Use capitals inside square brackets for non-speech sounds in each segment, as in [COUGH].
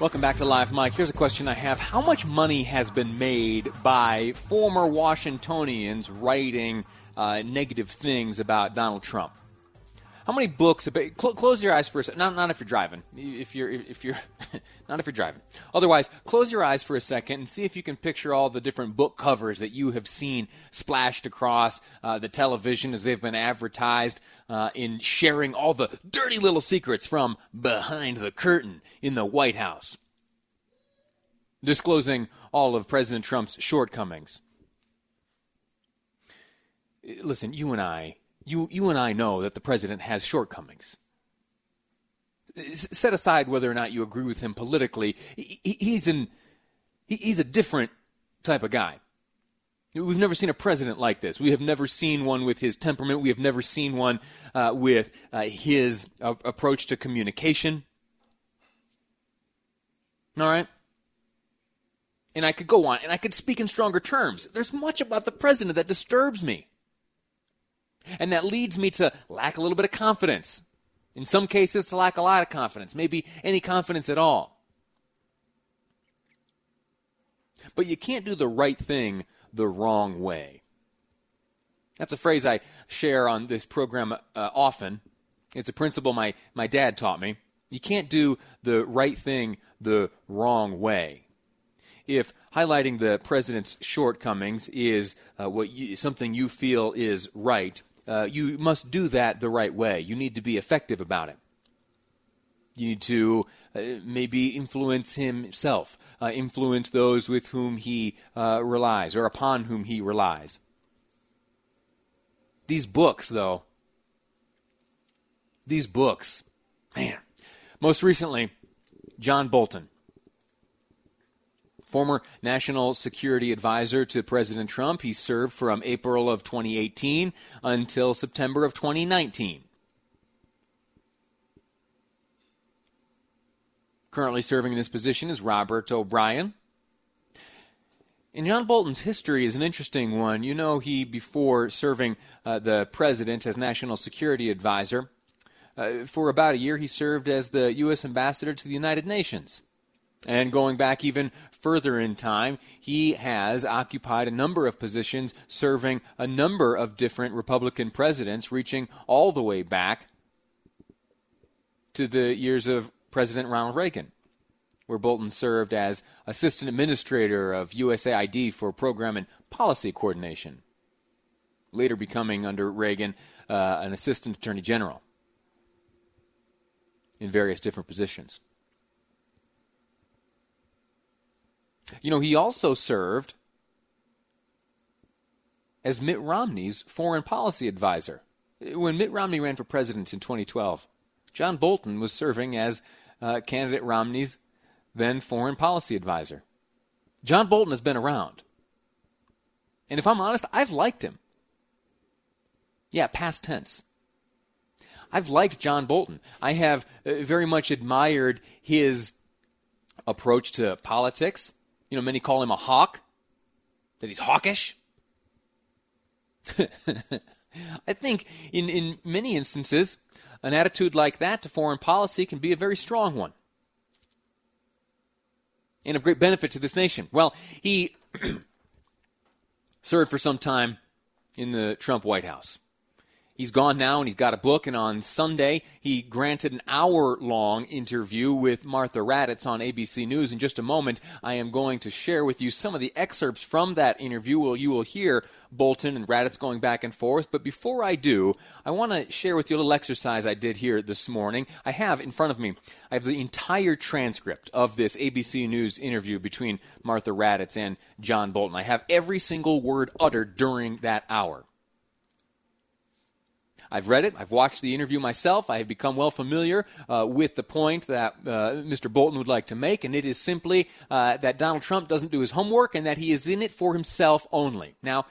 Welcome back to Live Mic. Here's a question I have. How much money has been made by former Washingtonians writing uh, negative things about Donald Trump? How many books? About, cl- close your eyes for a second. Not, not if you're driving. If you're, if you're, [LAUGHS] not if you're driving. Otherwise, close your eyes for a second and see if you can picture all the different book covers that you have seen splashed across uh, the television as they've been advertised uh, in sharing all the dirty little secrets from behind the curtain in the White House, disclosing all of President Trump's shortcomings. Listen, you and I you, you and I know that the president has shortcomings. Set aside whether or not you agree with him politically, he's, an, he's a different type of guy. We've never seen a president like this. We have never seen one with his temperament. We have never seen one uh, with uh, his uh, approach to communication. All right? And I could go on, and I could speak in stronger terms. There's much about the president that disturbs me. And that leads me to lack a little bit of confidence. In some cases, to lack a lot of confidence, maybe any confidence at all. But you can't do the right thing the wrong way. That's a phrase I share on this program uh, often. It's a principle my, my dad taught me. You can't do the right thing the wrong way. If highlighting the president's shortcomings is uh, what you, something you feel is right, uh, you must do that the right way. You need to be effective about it. You need to uh, maybe influence himself, uh, influence those with whom he uh, relies or upon whom he relies. These books, though, these books, man. Most recently, John Bolton former national security advisor to President Trump. He served from April of 2018 until September of 2019. Currently serving in this position is Robert O'Brien. And John Bolton's history is an interesting one. You know, he, before serving uh, the president as national security advisor, uh, for about a year, he served as the U.S. ambassador to the United Nations. And going back even further in time, he has occupied a number of positions serving a number of different Republican presidents, reaching all the way back to the years of President Ronald Reagan, where Bolton served as Assistant Administrator of USAID for Program and Policy Coordination, later becoming, under Reagan, uh, an Assistant Attorney General in various different positions. You know, he also served as Mitt Romney's foreign policy advisor. When Mitt Romney ran for president in 2012, John Bolton was serving as uh, candidate Romney's then foreign policy advisor. John Bolton has been around. And if I'm honest, I've liked him. Yeah, past tense. I've liked John Bolton. I have uh, very much admired his approach to politics. You know, many call him a hawk, that he's hawkish. [LAUGHS] I think in, in many instances, an attitude like that to foreign policy can be a very strong one and of great benefit to this nation. Well, he [CLEARS THROAT] served for some time in the Trump White House. He's gone now and he's got a book. And on Sunday, he granted an hour long interview with Martha Raddatz on ABC News. In just a moment, I am going to share with you some of the excerpts from that interview. Well, you will hear Bolton and Raddatz going back and forth. But before I do, I want to share with you a little exercise I did here this morning. I have in front of me, I have the entire transcript of this ABC News interview between Martha Raddatz and John Bolton. I have every single word uttered during that hour. I've read it. I've watched the interview myself. I have become well familiar uh, with the point that uh, Mr. Bolton would like to make, and it is simply uh, that Donald Trump doesn't do his homework and that he is in it for himself only. Now,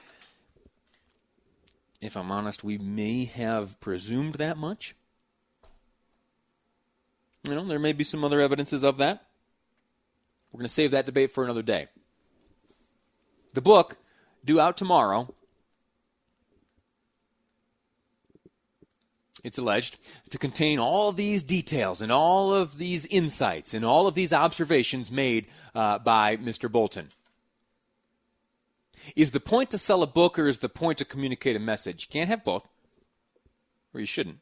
if I'm honest, we may have presumed that much. You know, there may be some other evidences of that. We're going to save that debate for another day. The book, due out tomorrow, it's alleged to contain all these details and all of these insights and all of these observations made uh, by Mr. Bolton. Is the point to sell a book or is the point to communicate a message? You can't have both, or you shouldn't.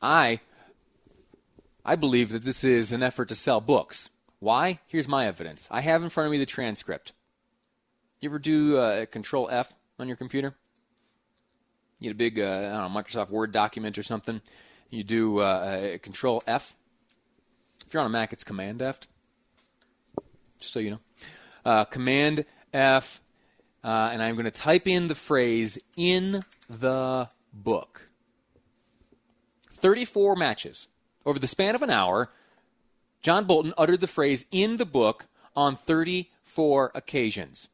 I I believe that this is an effort to sell books. Why? Here's my evidence. I have in front of me the transcript. You ever do uh, Control F on your computer? You get a big, uh, know, Microsoft Word document or something. You do uh, Control F. If you're on a Mac, it's Command F. Just so you know, uh, Command F, uh, and I'm going to type in the phrase "in the book." 34 matches. Over the span of an hour, John Bolton uttered the phrase in the book on 34 occasions.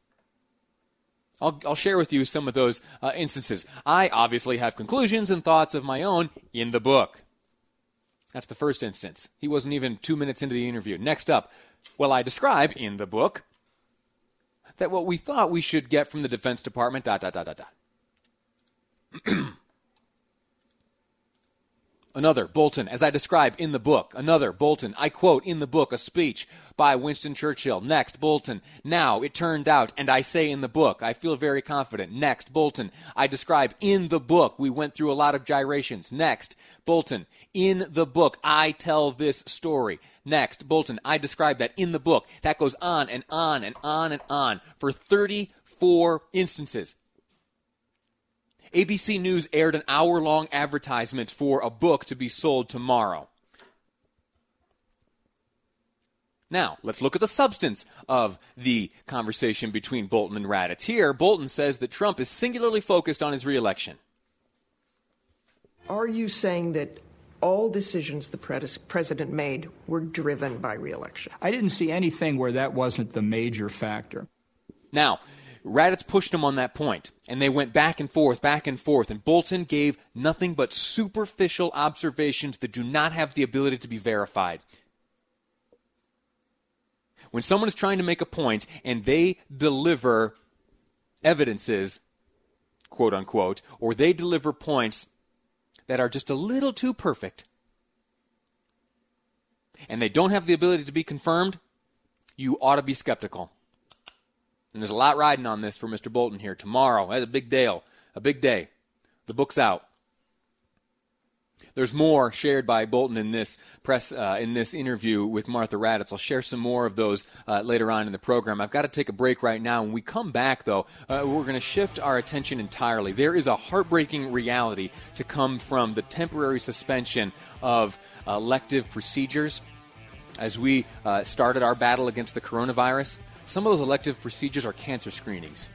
I'll, I'll share with you some of those uh, instances. I obviously have conclusions and thoughts of my own in the book. That's the first instance. He wasn't even two minutes into the interview. Next up, well, I describe in the book that what we thought we should get from the Defense Department, dot, dot, dot, dot, dot. [CLEARS THROAT] Another, Bolton, as I describe in the book. Another, Bolton, I quote in the book a speech by Winston Churchill. Next, Bolton, now it turned out, and I say in the book, I feel very confident. Next, Bolton, I describe in the book, we went through a lot of gyrations. Next, Bolton, in the book, I tell this story. Next, Bolton, I describe that in the book. That goes on and on and on and on for 34 instances. ABC News aired an hour long advertisement for a book to be sold tomorrow. Now, let's look at the substance of the conversation between Bolton and Raddatz. Here, Bolton says that Trump is singularly focused on his reelection. Are you saying that all decisions the president made were driven by reelection? I didn't see anything where that wasn't the major factor. Now, Raddatz pushed him on that point, and they went back and forth, back and forth, and Bolton gave nothing but superficial observations that do not have the ability to be verified. When someone is trying to make a point and they deliver evidences, quote unquote, or they deliver points that are just a little too perfect, and they don't have the ability to be confirmed, you ought to be skeptical. And there's a lot riding on this for Mr. Bolton here. Tomorrow, that's a big deal, A big day. The book's out. There's more shared by Bolton in this press uh, in this interview with Martha Raddatz. I'll share some more of those uh, later on in the program. I've got to take a break right now. When we come back, though, uh, we're going to shift our attention entirely. There is a heartbreaking reality to come from the temporary suspension of elective procedures as we uh, started our battle against the coronavirus. Some of those elective procedures are cancer screenings.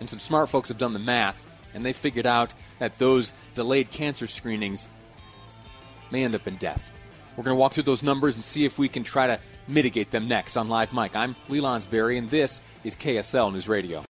And some smart folks have done the math, and they figured out that those delayed cancer screenings may end up in death. We're going to walk through those numbers and see if we can try to mitigate them next on Live Mic. I'm Lee Lonsberry, and this is KSL News Radio.